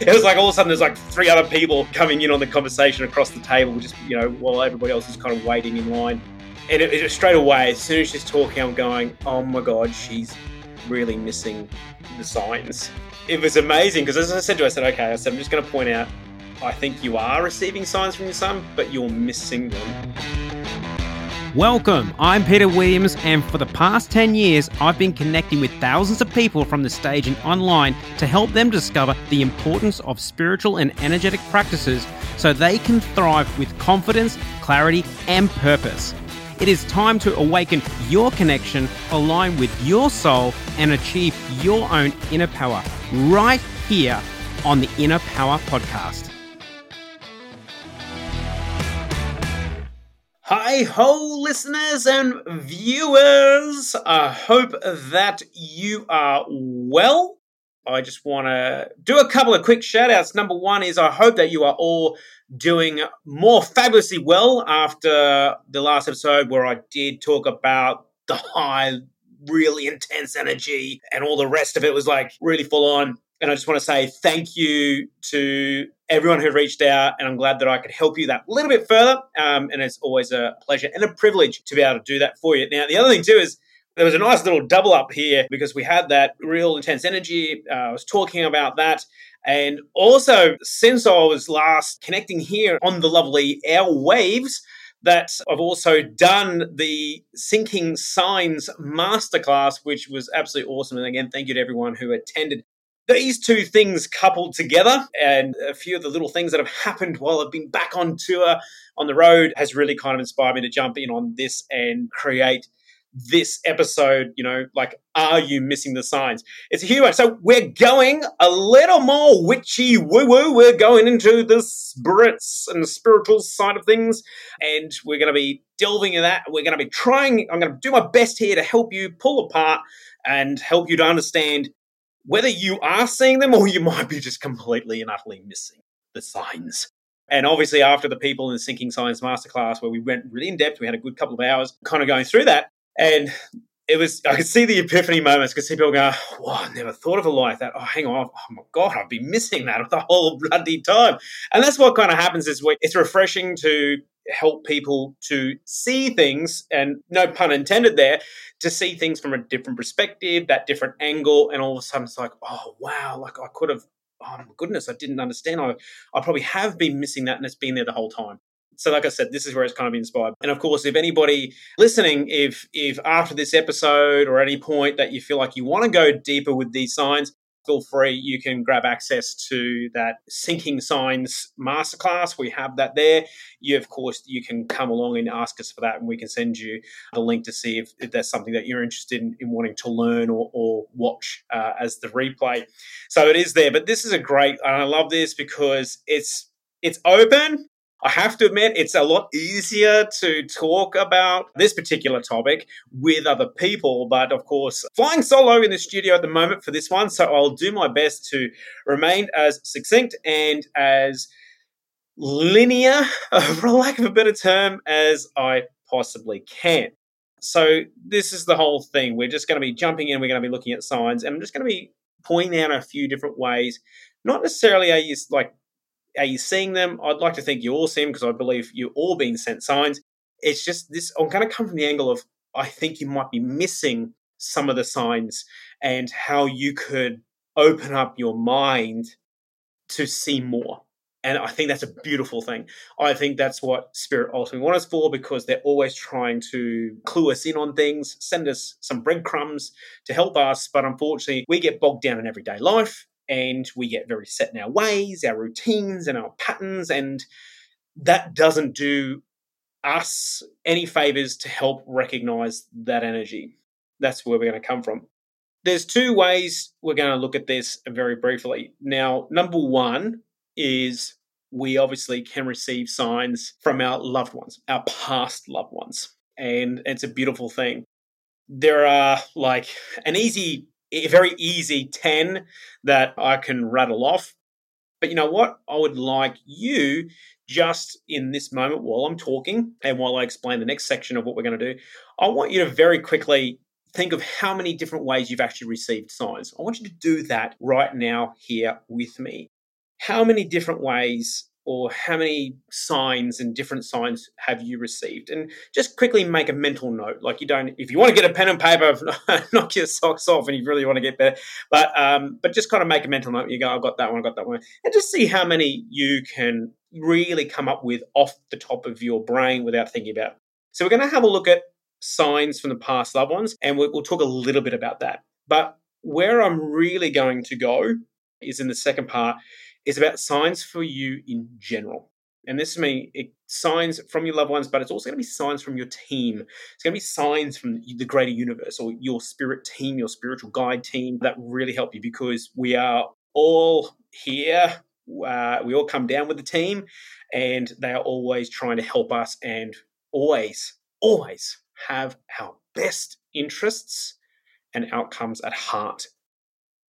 It was like all of a sudden there's like three other people coming in on the conversation across the table, just you know, while everybody else is kind of waiting in line. And it, it straight away, as soon as she's talking, I'm going, oh my god, she's really missing the signs. It was amazing because as I said to her, I said, okay, I said, I'm just going to point out, I think you are receiving signs from your son, but you're missing them. Welcome, I'm Peter Williams, and for the past 10 years, I've been connecting with thousands of people from the stage and online to help them discover the importance of spiritual and energetic practices so they can thrive with confidence, clarity, and purpose. It is time to awaken your connection, align with your soul, and achieve your own inner power right here on the Inna Powa Podcast. Hi ho, listeners and viewers. I hope that you are well. I just want to do a couple of quick shout outs. Number one is I hope that you are all doing more fabulously well after the last episode where I did talk about the high, really intense energy and all the rest of it was like really full on. And I just want to say thank you to everyone who reached out, and I'm glad that I could help you that little bit further. Um, and it's always a pleasure and a privilege to be able to do that for you. Now, the other thing too is there was a nice little double up here because we had that real intense energy. Uh, I was talking about that. And also, since I was last connecting here on the lovely airwaves, that I've also done the Syncing Signs Masterclass, which was absolutely awesome. And again, thank you to everyone who attended these two things coupled together and a few of the little things that have happened while I've been back on tour on the road has really kind of inspired me to jump in on this and create this episode, you know, like, are you missing the signs? It's a huge So we're going a little more witchy woo woo. We're going into the spirits and the spiritual side of things. And we're going to be delving in that. We're going to be trying, I'm going to do my best here to help you pull apart and help you to understand whether you are seeing them or you might be just completely and utterly missing the signs. And obviously, after the people in the Syncing Signs Masterclass, where we went really in depth, we had a good couple of hours kind of going through that. And it was, I could see the epiphany moments, could see people go, Whoa, I never thought of it like that. Oh, hang on. Oh my God, I've been missing that the whole bloody time. And that's what kind of happens is it's refreshing to help people to see things, and no pun intended there, to see things from a different perspective, that different angle, and all of a sudden it's like, oh wow, like I could have, oh my goodness, I didn't understand. I, I probably have been missing that, and it's been there the whole time. So, like I said, this is where it's kind of inspired. And of course, if anybody listening, if if after this episode or any point that you feel like you want to go deeper with these signs, feel free. You can grab access to that Syncing Signs masterclass. We have that there. You, of course, you can come along and ask us for that, and we can send you the link to see if, if that's something that you're interested in, in wanting to learn or, or watch uh, as the replay. So it is there. But this is a great, and I love this because it's it's open I have to admit, it's a lot easier to talk about this particular topic with other people. But of course, flying solo in the studio at the moment for this one. So I'll do my best to remain as succinct and as linear, for lack of a better term, as I possibly can. So this is the whole thing. We're just going to be jumping in. We're going to be looking at signs, and I'm just going to be pointing out a few different ways. Not necessarily are you like are you seeing them? I'd like to think you all see them because I believe you all being sent signs. It's just this. I'm going to come from the angle of I think you might be missing some of the signs and how you could open up your mind to see more. And I think that's a beautiful thing. I think that's what Spirit ultimately wants us for because they're always trying to clue us in on things, send us some breadcrumbs to help us. But unfortunately, we get bogged down in everyday life and we get very set in our ways, our routines, and our patterns, and that doesn't do us any favors to help recognize that energy. That's where we're going to come from. There's two ways we're going to look at this very briefly. Now, number one is we obviously can receive signs from our loved ones, our past loved ones, and it's a beautiful thing. There are like an easy a very easy 10 that I can rattle off. But you know what? I would like you just in this moment while I'm talking and while I explain the next section of what we're going to do, I want you to very quickly think of how many different ways you've actually received signs. I want you to do that right now here with me. how many different ways or how many signs and different signs have you received? And just quickly make a mental note. Like you don't, if you want to get a pen and paper, knock your socks off, and you really want to get there. But um, but just kind of make a mental note. You go, I've got that one, I've got that one, and just see how many you can really come up with off the top of your brain without thinking about. So we're going to have a look at signs from the past loved ones, and we'll talk a little bit about that. But where I'm really going to go is in the second part is about signs for you in general. And this means it, signs from your loved ones, but it's also going to be signs from your team. It's going to be signs from the greater universe or your spirit team, your spiritual guide team that really help you because we are all here. Uh, we all come down with the team and they are always trying to help us and always, always have our best interests and outcomes at heart.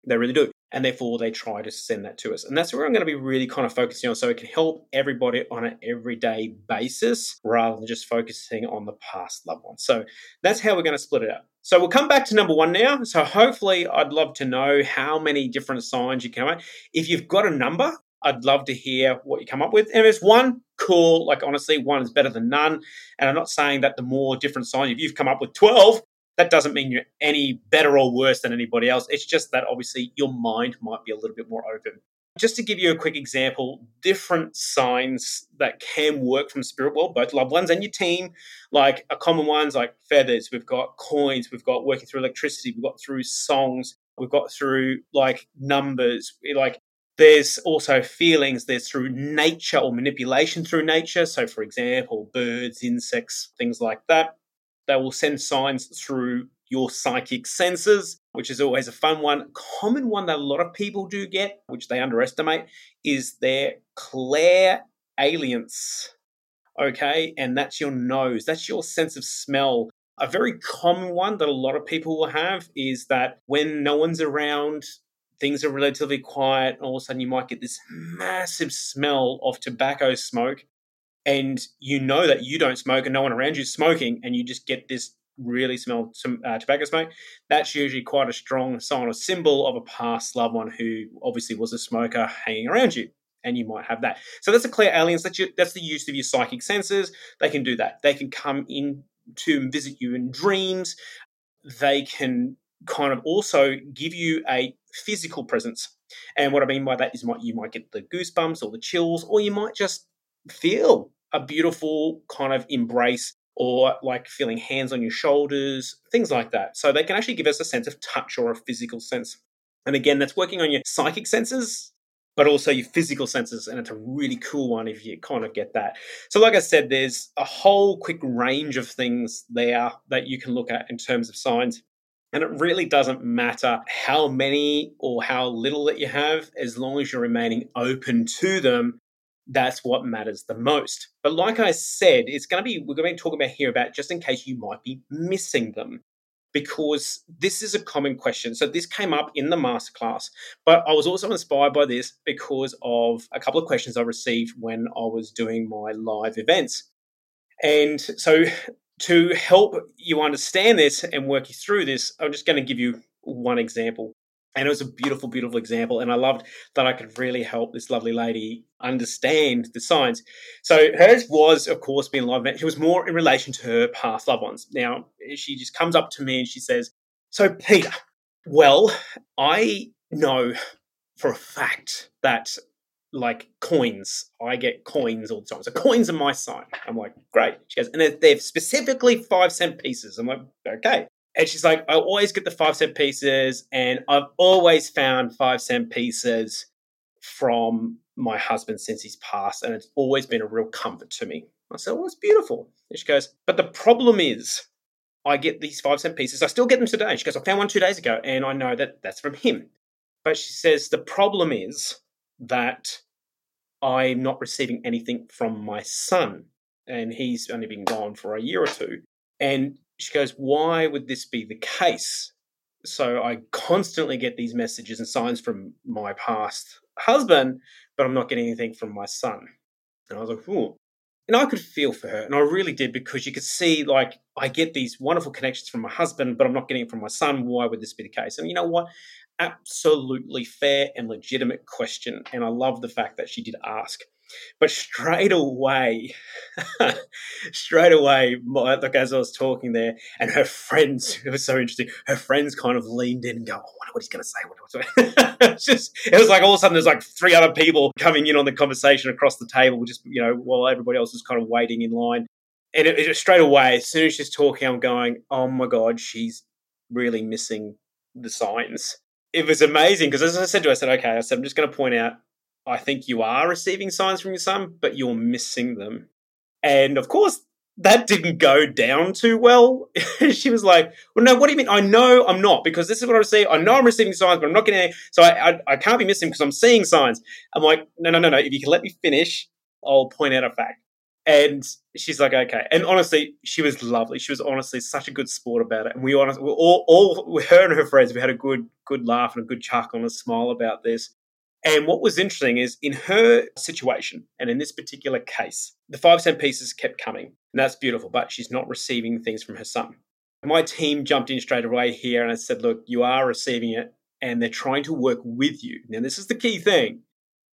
They really do and therefore they try to send that to us. And that's where I'm going to be really kind of focusing on so it can help everybody on an everyday basis rather than just focusing on the past loved ones. So that's how we're going to split it up. So we'll come back to number one now. So hopefully, I'd love to know how many different signs you come up. If you've got a number, I'd love to hear what you come up with. And if it's one, cool. Like honestly, one is better than none. And I'm not saying that the more different signs, if you've come up with 12, that doesn't mean you're any better or worse than anybody else. It's just that obviously your mind might be a little bit more open. Just to give you a quick example, different signs that can work from spirit world, both loved ones and your team, like a common ones like feathers, we've got coins, we've got working through electricity, we've got through songs, we've got through like numbers, like there's also feelings. There's through nature or manipulation through nature. So for example birds insects things like that they will send signs through your psychic senses, which is always a fun one. Common one that a lot of people do get, which they underestimate, is their clair aliens. Okay, and that's your nose, that's your sense of smell. A very common one that a lot of people will have is that when no one's around, things are relatively quiet, all of a sudden you might get this massive smell of tobacco smoke and you know that you don't smoke and no one around you is smoking, and you just get this really smell some uh, tobacco smoke, that's usually quite a strong sign or symbol of a past loved one who obviously was a smoker hanging around you. And you might have that. So that's a clairalience. That's, that's the use of your psychic senses. They can do that. They can come in to visit you in dreams. They can kind of also give you a physical presence. And what I mean by that is might you might get the goosebumps or the chills, or you might just feel a beautiful kind of embrace or like feeling hands on your shoulders, things like that. So they can actually give us a sense of touch or a physical sense. And again, that's working on your psychic senses, but also your physical senses. And it's a really cool one if you kind of get that. So, like I said, there's a whole quick range of things there that you can look at in terms of signs. And it really doesn't matter how many or how little that you have, as long as you're remaining open to them that's what matters the most. But like I said, it's going to be, we're going to be talking about here about just in case you might be missing them because this is a common question. So this came up in the masterclass, but I was also inspired by this because of a couple of questions I received when I was doing my live events. And so to help you understand this and work you through this, I'm just going to give you one example. And it was a beautiful, beautiful example. And I loved that I could really help this lovely lady understand the signs. So hers was, of course, being live event. It was more in relation to her past loved ones. Now, she just comes up to me and she says, So, Peter, well, I know for a fact that like coins, I get coins all the time. So coins are my sign. I'm like, great. She goes, and they're, they're specifically five cent pieces. I'm like, okay. And she's like, I always get the five cent pieces, and I've always found five cent pieces from my husband since he's passed, and it's always been a real comfort to me. I said, oh, Well, it's beautiful. And she goes, But the problem is, I get these five cent pieces. I still get them today. She goes, I found one two days ago, and I know that that's from him. But she says, The problem is that I'm not receiving anything from my son, and he's only been gone for a year or two. And she goes, Why would this be the case? So I constantly get these messages and signs from my past husband, but I'm not getting anything from my son. And I was like, Ooh. And I could feel for her, and I really did because you could see, like, I get these wonderful connections from my husband, but I'm not getting it from my son. Why would this be the case? And you know what? absolutely fair and legitimate question. And I love the fact that she did ask. But straight away, straight away, like as I was talking there, and her friends, it was so interesting. Her friends kind of leaned in and go, "Oh, I wonder what he's going to say?" What, it's just, it was like all of a sudden there's like three other people coming in on the conversation across the table, just you know, while everybody else is kind of waiting in line. And it, it straight away, as soon as she's talking, I'm going, "Oh my god, she's really missing the signs." It was amazing because, as I said to her, I said, "Okay," I said, "I'm just going to point out I think you are receiving signs from your son, but you're missing them. And of course, that didn't go down too well. she was like, "Well, no. What do you mean? I know I'm not because this is what I see. I know I'm receiving signs, but I'm not getting any. So I, I, I can't be missing because I'm seeing signs." I'm like, "No, no, no, no. If you can let me finish, I'll point out a fact." And she's like, "Okay." And honestly, she was lovely. She was honestly such a good sport about it. And we honestly, all, all her and her friends, we had a good, good laugh and a good chuckle and a smile about this. And what was interesting is in her situation, and in this particular case, the five cent pieces kept coming. And that's beautiful, but she's not receiving things from her son. My team jumped in straight away here and I said, Look, you are receiving it, and they're trying to work with you. Now, this is the key thing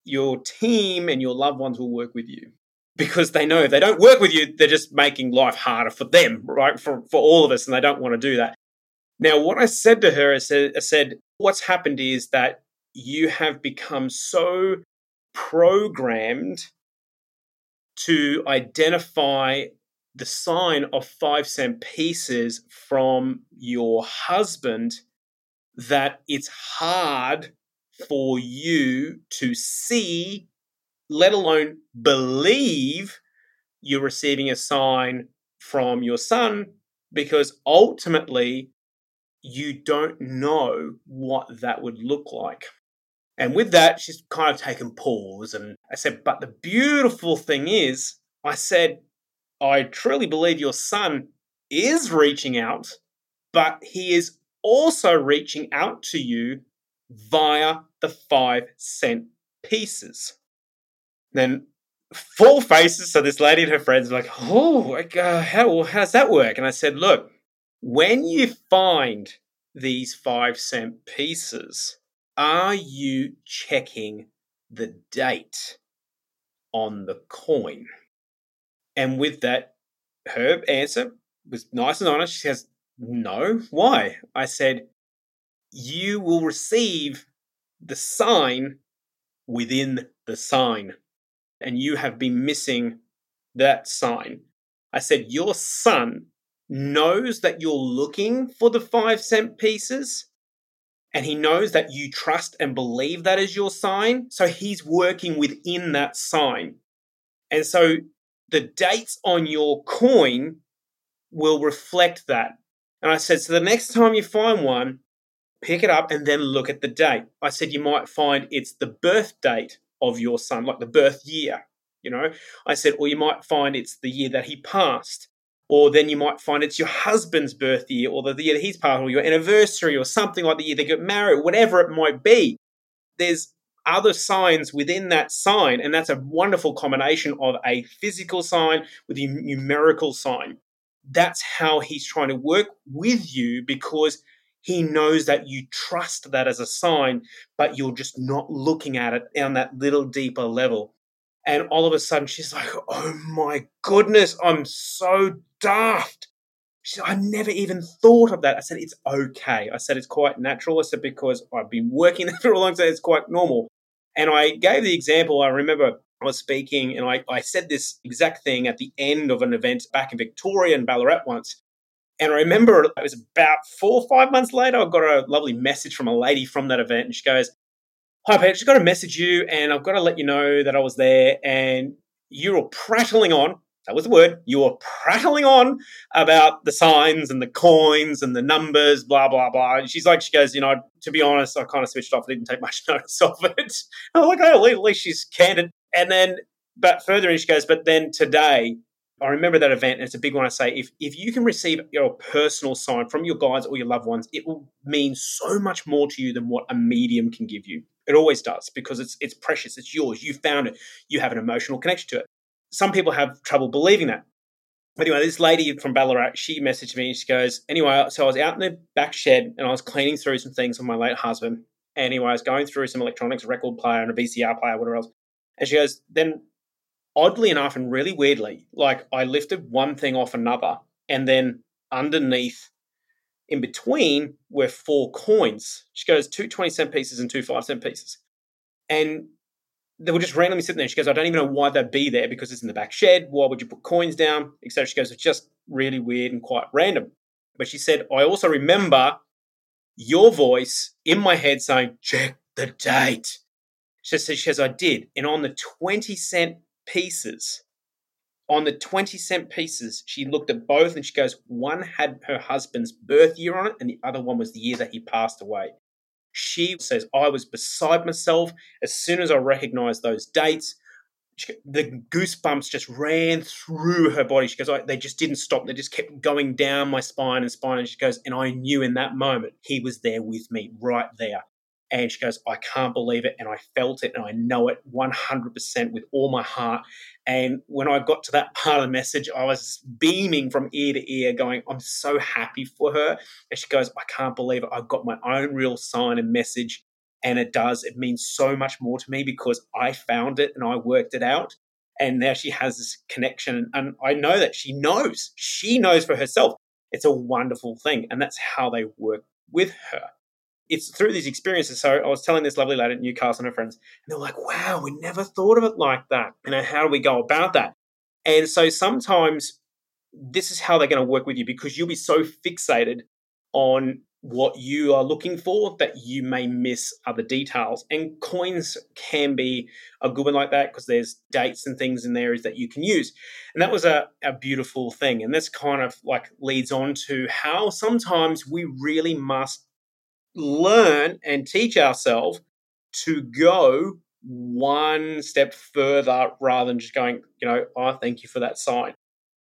your team and your loved ones will work with you because they know if they don't work with you, they're just making life harder for them, right? For, for all of us, and they don't want to do that. Now, what I said to her, I said, I said, what's happened is that you have become so programmed to identify the sign of five cent pieces from your husband that it's hard for you to see, let alone believe you're receiving a sign from your son because ultimately you don't know what that would look like. And with that, she's kind of taken pause. And I said, But the beautiful thing is, I said, I truly believe your son is reaching out, but he is also reaching out to you via the five cent pieces. Then four faces. So this lady and her friends were like, "Oh, like, uh, how does that work?" And I said, "Look, when you find these five cent pieces, are you checking the date on the coin? And with that, her answer was nice and honest. She says, No. Why? I said, You will receive the sign within the sign. And you have been missing that sign. I said, Your son knows that you're looking for the five cent pieces and he knows that you trust and believe that is your sign. So he's working within that sign. And so the dates on your coin will reflect that. And I said, so the next time you find one, pick it up and then look at the date. I said, you might find it's the birth date of your son, like the birth year, you know. I said, or you might find it's the year that he passed or then you might find it's your husband's birth year or the year that he's passed or your anniversary or something like the year they get married, whatever it might be. There's other signs within that sign, and that's a wonderful combination of a physical sign with a numerical sign. That's how he's trying to work with you because he knows that you trust that as a sign, but you're just not looking at it on that little deeper level. And all of a sudden, she's like, Oh my goodness, I'm so daft. She said, I never even thought of that. I said, It's okay. I said, It's quite natural. I said, Because I've been working there for a long time, it's quite normal. And I gave the example. I remember I was speaking and I, I said this exact thing at the end of an event back in Victoria and Ballarat once. And I remember it was about four or five months later, I got a lovely message from a lady from that event. And she goes, Hi, Peter, just got to message you and I've got to let you know that I was there and you were prattling on. That was the word. You were prattling on about the signs and the coins and the numbers, blah, blah, blah. And she's like, she goes, you know, to be honest, I kind of switched off. I didn't take much notice of it. I'm like, oh, at least she's candid. And then, but further in, she goes, but then today, I remember that event, and it's a big one. I say, if if you can receive your personal sign from your guides or your loved ones, it will mean so much more to you than what a medium can give you. It always does because it's it's precious. It's yours. You found it. You have an emotional connection to it. Some people have trouble believing that. Anyway, this lady from Ballarat, she messaged me. She goes, anyway, so I was out in the back shed and I was cleaning through some things with my late husband. Anyway, I was going through some electronics, record player and a VCR player, whatever else. And she goes, then oddly enough and really weirdly, like I lifted one thing off another, and then underneath, in between, were four coins. She goes, two 20 cent pieces and two 5 cent pieces. And they were just randomly sitting there. She goes, I don't even know why they'd be there because it's in the back shed. Why would you put coins down? Etc. She goes, it's just really weird and quite random. But she said, I also remember your voice in my head saying, check the date. She says, she says, I did. And on the 20 cent pieces, on the 20 cent pieces, she looked at both and she goes, one had her husband's birth year on it, and the other one was the year that he passed away. She says, I was beside myself as soon as I recognized those dates. She, the goosebumps just ran through her body. She goes, they just didn't stop. They just kept going down my spine and spine. And she goes, and I knew in that moment he was there with me right there. And she goes, I can't believe it. And I felt it and I know it 100% with all my heart. And when I got to that part of the message, I was beaming from ear to ear, going, I'm so happy for her. And she goes, I can't believe it. I've got my own real sign and message. And it does. It means so much more to me because I found it and I worked it out. And now she has this connection. And I know that she knows. She knows for herself. It's a wonderful thing. And that's how they work with her it's through these experiences. So I was telling this lovely lady at Newcastle and her friends, and they're like, wow, we never thought of it like that. You know, how do we go about that? And so sometimes this is how they're going to work with you because you'll be so fixated on what you are looking for that you may miss other details. And coins can be a good one like that because there's dates and things in there that you can use. And that was a, a beautiful thing. And this kind of like leads on to how sometimes we really must learn and teach ourselves to go one step further rather than just going, you know, oh, thank you for that sign.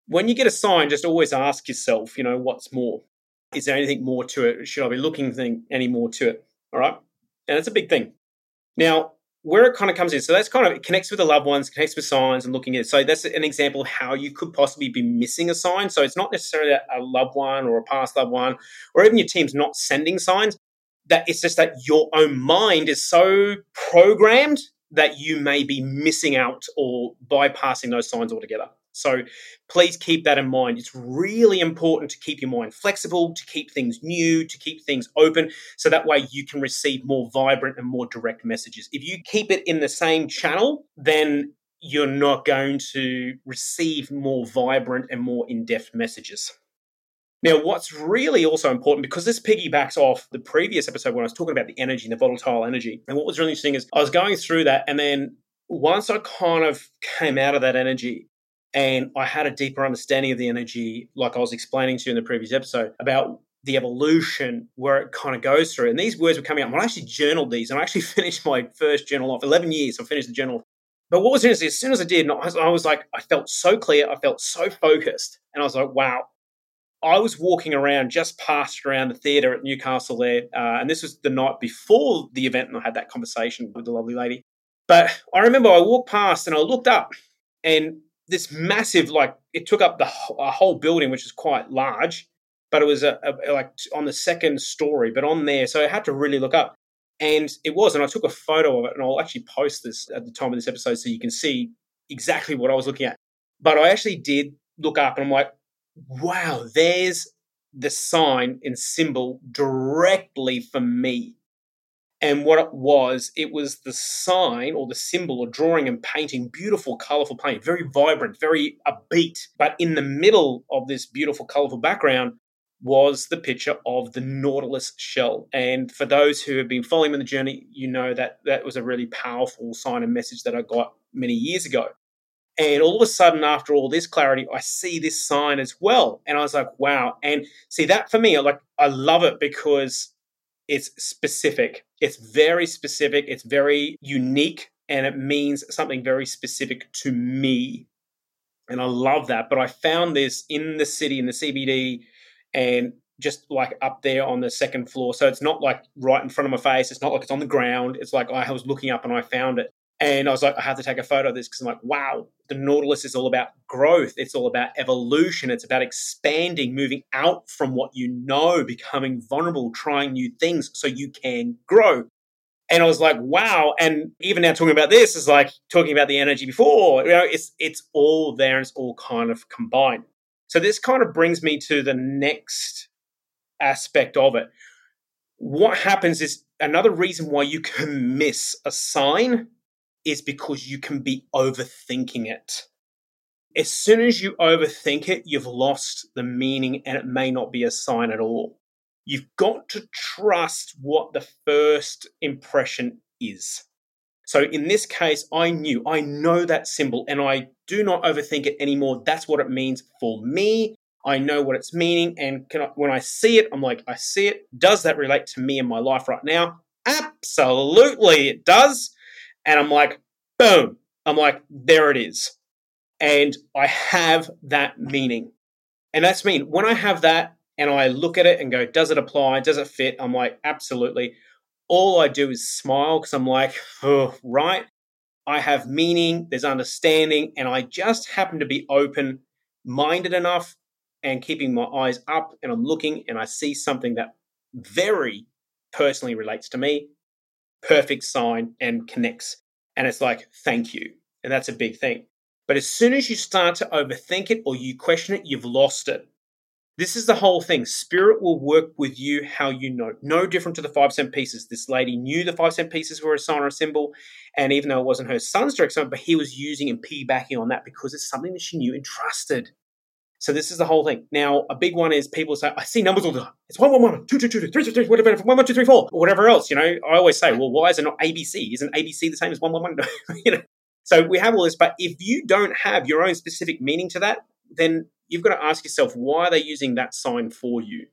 When you get a sign, just always ask yourself, you know, what's more? Is there anything more to it? Should I be looking any more to it? All right. And it's a big thing. Now, where it kind of comes in, so that's kind of it connects with the loved ones, connects with signs and looking at it. So that's an example of how you could possibly be missing a sign. So it's not necessarily a loved one or a past loved one, or even your team's not sending signs that it's just that your own mind is so programmed that you may be missing out or bypassing those signs altogether. So please keep that in mind. It's really important to keep your mind flexible, to keep things new, to keep things open, so that way you can receive more vibrant and more direct messages. If you keep it in the same channel, then you're not going to receive more vibrant and more in depth messages. Now, what's really also important, because this piggybacks off the previous episode when I was talking about the energy and the volatile energy, and what was really interesting is I was going through that, and then once I kind of came out of that energy and I had a deeper understanding of the energy, like I was explaining to you in the previous episode about the evolution where it kind of goes through. And these words were coming up. When I actually journaled these, and I actually finished my first journal off 11 years. I finished the journal. But what was interesting, as soon as I did, I was, I was like, I felt so clear. I felt so focused. And I was like, wow, I was walking around just past around the theatre at Newcastle there, uh, and this was the night before the event, and I had that conversation with the lovely lady. But I remember I walked past and I looked up, and this massive, like, it took up the a whole building, which is quite large, but it was a, a, like on the second story, but on there, so I had to really look up, and it was, and I took a photo of it, and I'll actually post this at the time of this episode so you can see exactly what I was looking at. But I actually did look up, and I'm like, wow, there's the sign and symbol directly for me. And what it was, it was the sign or the symbol or drawing and painting, beautiful, colorful paint, very vibrant, very upbeat. But in the middle of this beautiful, colorful background was the picture of the Nautilus shell. And for those who have been following me on the journey, you know that that was a really powerful sign and message that I got many years ago. And all of a sudden, after all this clarity, I see this sign as well. And I was like, wow. And see that for me, I like I love it because it's specific. It's very specific. It's very unique and it means something very specific to me. And I love that. But I found this in the city, in the CBD, and just like up there on the second floor. So it's not like right in front of my face. It's not like it's on the ground. It's like I was looking up and I found it. And I was like, I have to take a photo of this because I'm like, wow, the Nautilus is all about growth. It's all about evolution. It's about expanding, moving out from what you know, becoming vulnerable, trying new things so you can grow. And I was like, wow. And even now talking about this is like talking about the energy before. You know, it's it's all there and it's all kind of combined. So this kind of brings me to the next aspect of it. What happens is another reason why you can miss a sign is because you can be overthinking it. As soon as you overthink it, you've lost the meaning and it may not be a sign at all. You've got to trust what the first impression is. So in this case, I knew, I know that symbol and I do not overthink it anymore. That's what it means for me. I know what it's meaning. And I, when I see it, I'm like, I see it. Does that relate to me in my life right now? Absolutely, it does. And I'm like, boom. I'm like, there it is. And I have that meaning. And that's mean when I have that, and I look at it and go, does it apply? Does it fit? I'm like, absolutely. All I do is smile because I'm like, oh, right. I have meaning, there's understanding, and I just happen to be open minded enough and keeping my eyes up and I'm looking and I see something that very personally relates to me. Perfect sign and connects. And it's like, thank you. And that's a big thing. But as soon as you start to overthink it or you question it, you've lost it. This is the whole thing. Spirit will work with you how you know. No different to the five cent pieces. This lady knew the five cent pieces were a sign or a symbol. And even though it wasn't her son's direct sign, but he was using and piggybacking on that because it's something that she knew and trusted. So this is the whole thing. Now, a big one is people say, I see numbers all the time. It's one, one, one, two, two, two, three, three, three, whatever, one, one, two, three, four, or whatever else. You know, I always say, well, why is it not ABC? Isn't ABC the same as one, one, one? you know, so we have all this, but if you don't have your own specific meaning to that, then you've got to ask yourself why are they using that sign for you?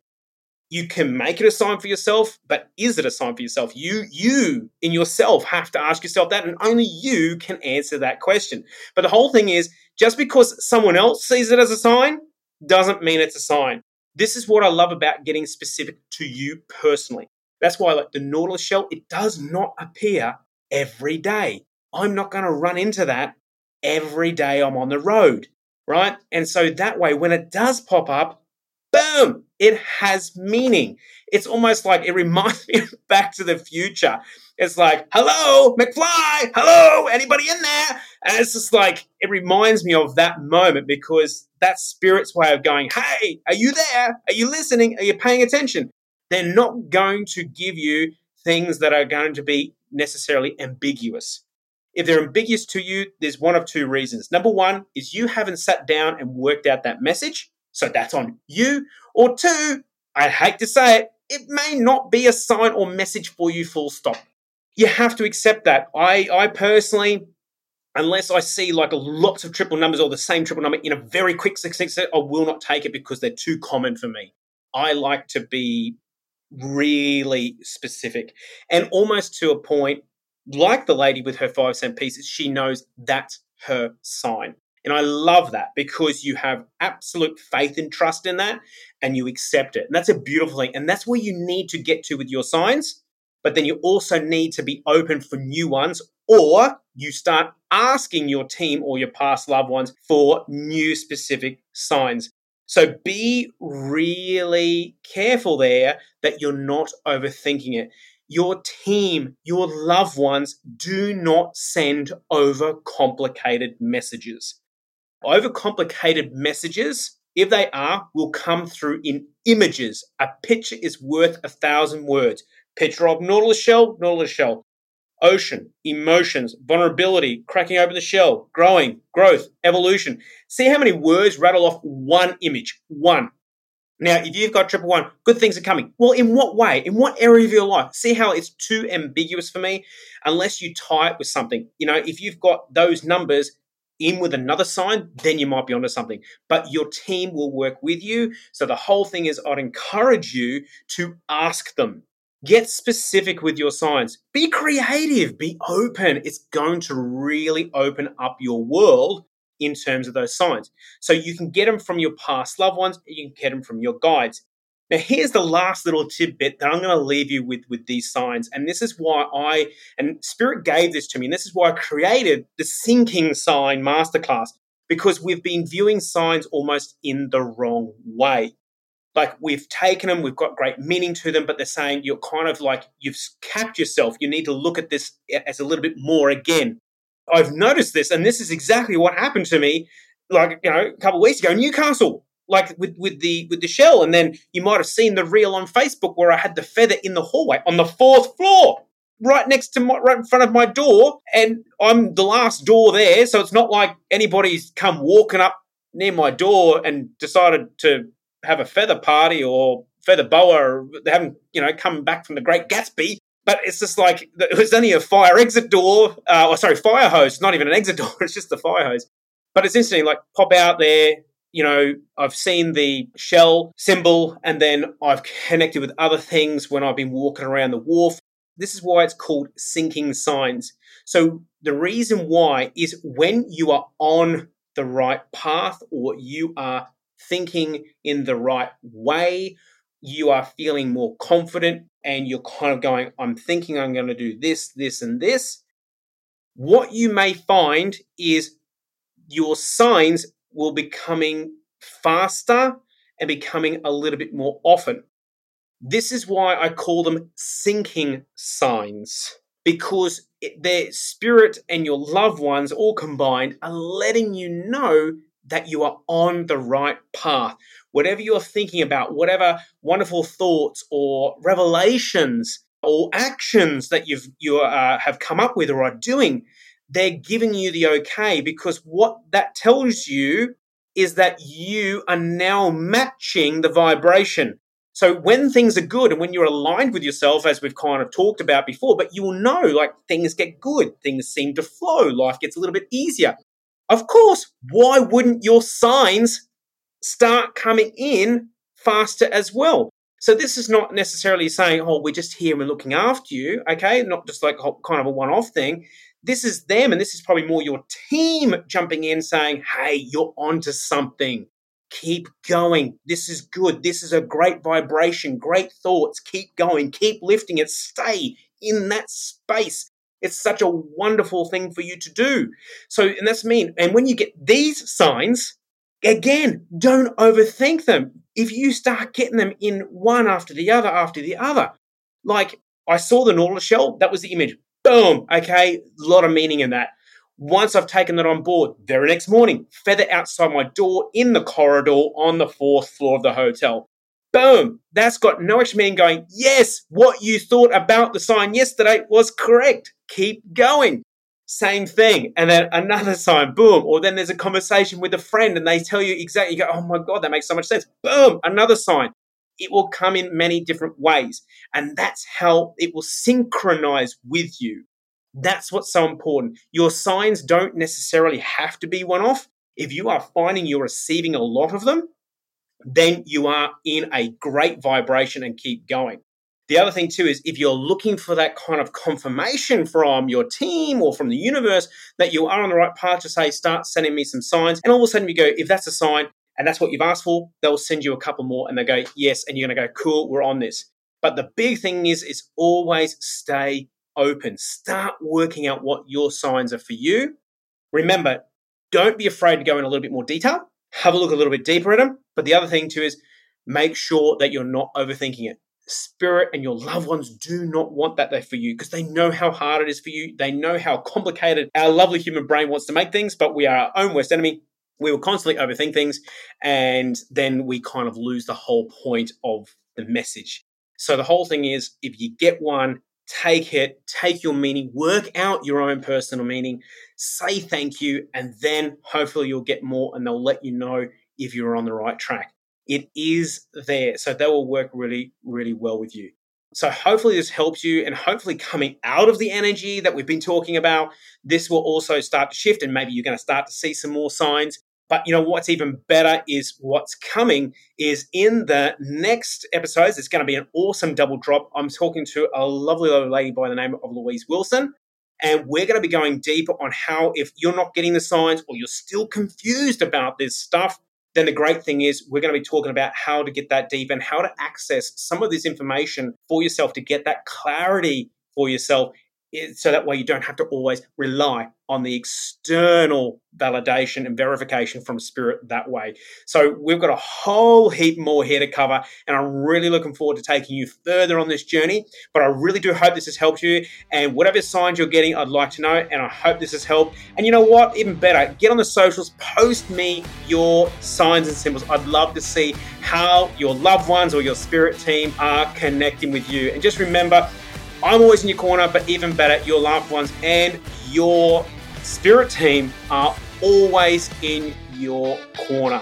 You can make it a sign for yourself, but is it a sign for yourself? You, you in yourself have to ask yourself that, and only you can answer that question. But the whole thing is just because someone else sees it as a sign doesn't mean it's a sign. This is what I love about getting specific to you personally. That's why, like the Nautilus shell, it does not appear every day. I'm not going to run into that every day I'm on the road right? And so that way, when it does pop up, boom, it has meaning. It's almost like it reminds me of Back to the Future. It's like, hello, McFly, hello, anybody in there? And it's just like, it reminds me of that moment because that's spirit's way of going, hey, are you there? Are you listening? Are you paying attention? They're not going to give you things that are going to be necessarily ambiguous. If they're ambiguous to you, there's one of two reasons. Number one is you haven't sat down and worked out that message. So that's on you. Or two, I hate to say it, it may not be a sign or message for you, full stop. You have to accept that. I, I personally, unless I see like lots of triple numbers or the same triple number in a very quick succession, I will not take it because they're too common for me. I like to be really specific and almost to a point like the lady with her five cent pieces, she knows that's her sign. And I love that because you have absolute faith and trust in that and you accept it. And that's a beautiful thing. And that's where you need to get to with your signs. But then you also need to be open for new ones or you start asking your team or your past loved ones for new specific signs. So be really careful there that you're not overthinking it your team, your loved ones do not send over complicated messages. Overcomplicated messages, if they are, will come through in images. A picture is worth a thousand words. Of Nautilus shell, Nautilus shell. Ocean, emotions, vulnerability, cracking open the shell, growing, growth, evolution. See how many words rattle off one image. One. Now, if you've got triple one, good things are coming. Well, in what way? In what area of your life? See how it's too ambiguous for me unless you tie it with something. You know, if you've got those numbers in with another sign, then you might be onto something. But your team will work with you. So the whole thing is I'd encourage you to ask them. Get specific with your signs. Be creative. Be open. It's going to really open up your world in terms of those signs. So you can get them from your past loved ones, you can get them from your guides. Now, here's the last little tidbit that I'm going to leave you with with these signs. And this is why I, and Spirit gave this to me, and this is why I created the Syncing Sign Masterclass, because we've been viewing signs almost in the wrong way. Like we've taken them, we've got great meaning to them, but they're saying you're kind of like you've capped yourself. You need to look at this as a little bit more again. I've noticed this, and this is exactly what happened to me, like you know, a couple of weeks ago, Newcastle, like with with the with the shell, and then you might have seen the reel on Facebook where I had the feather in the hallway on the fourth floor right next to my right in front of my door and I'm the last door there so it's not like anybody's come walking up near my door and decided to have a feather party or feather boa they haven't you know come back from the great gatsby but it's just like it was only a fire exit door uh, or sorry fire hose not even an exit door it's just the fire hose but it's interesting like pop out there you know, I've seen the shell symbol and then I've connected with other things when I've been walking around the wharf. This is why it's called syncing signs. So the reason why is when you are on the right path or you are thinking in the right way, you are feeling more confident and you're kind of going, I'm thinking I'm going to do this, this, and this. What you may find is your signs will be coming faster and becoming a little bit more often. This is why I call them syncing signs because their spirit and your loved ones all combined are letting you know that you are on the right path. Whatever you're thinking about, whatever wonderful thoughts or revelations or actions that you've you uh, have come up with or are doing, they're giving you the okay because what that tells you is that you are now matching the vibration. So when things are good and when you're aligned with yourself, as we've kind of talked about before, but you will know like things get good, things seem to flow, life gets a little bit easier. Of course, why wouldn't your signs start coming in faster as well? So this is not necessarily saying, oh, we're just here and we're looking after you, okay? Not just like kind of a one-off thing. This is them, and this is probably more your team jumping in saying, hey, you're onto something keep going. This is good. This is a great vibration, great thoughts. Keep going, keep lifting it, stay in that space. It's such a wonderful thing for you to do. So, and that's mean. And when you get these signs, again, don't overthink them. If you start getting them in one after the other after the other, like I saw the nautilus shell, that was the image. Boom. Okay, a lot of meaning in that. Once I've taken that on board, very next morning, feather outside my door in the corridor on the fourth floor of the hotel. Boom! That's got no extra meaning going, yes, what you thought about the sign yesterday was correct. Keep going. Same thing. And then another sign, boom. Or then there's a conversation with a friend and they tell you exactly, you go, oh my God, that makes so much sense. Boom, another sign. It will come in many different ways. And that's how it will synchronize with you. That's what's so important. Your signs don't necessarily have to be one off. If you are finding you're receiving a lot of them, then you are in a great vibration and keep going. The other thing, too, is if you're looking for that kind of confirmation from your team or from the universe that you are on the right path, to say, start sending me some signs. And all of a sudden, you go, if that's a sign and that's what you've asked for, they'll send you a couple more and they go, yes. And you're going to go, cool, we're on this. But the big thing is, is always stay open. Start working out what your signs are for you. Remember, don't be afraid to go in a little bit more detail. Have a look a little bit deeper at them. But the other thing too is make sure that you're not overthinking it. Spirit and your loved ones do not want that there for you because they know how hard it is for you. They know how complicated our lovely human brain wants to make things, but we are our own worst enemy. We will constantly overthink things, and then we kind of lose the whole point of the message. So the whole thing is if you get one, take it, take your meaning, work out your own personal meaning, say thank you, and then hopefully you'll get more and they'll let you know if you're on the right track. It is there. So they will work really, really well with you. So hopefully this helps you and hopefully coming out of the energy that we've been talking about, this will also start to shift and maybe you're going to start to see some more signs but you know what's even better is what's coming is in the next episodes. It's going to be an awesome double drop. I'm talking to a lovely, lovely lady by the name of Louise Wilson. And we're going to be going deeper on how, if you're not getting the signs or you're still confused about this stuff, then the great thing is we're going to be talking about how to get that deep and how to access some of this information for yourself to get that clarity for yourself so that way you don't have to always rely on the external validation and verification from spirit that way. So we've got a whole heap more here to cover, and I'm really looking forward to taking you further on this journey. But I really do hope this has helped you, and whatever signs you're getting, I'd like to know, and I hope this has helped. And you know what? Even better, get on the socials, post me your signs and symbols. I'd love to see how your loved ones or your spirit team are connecting with you. And just remember, I'm always in your corner, but even better, your loved ones and your spirit team are always in your corner.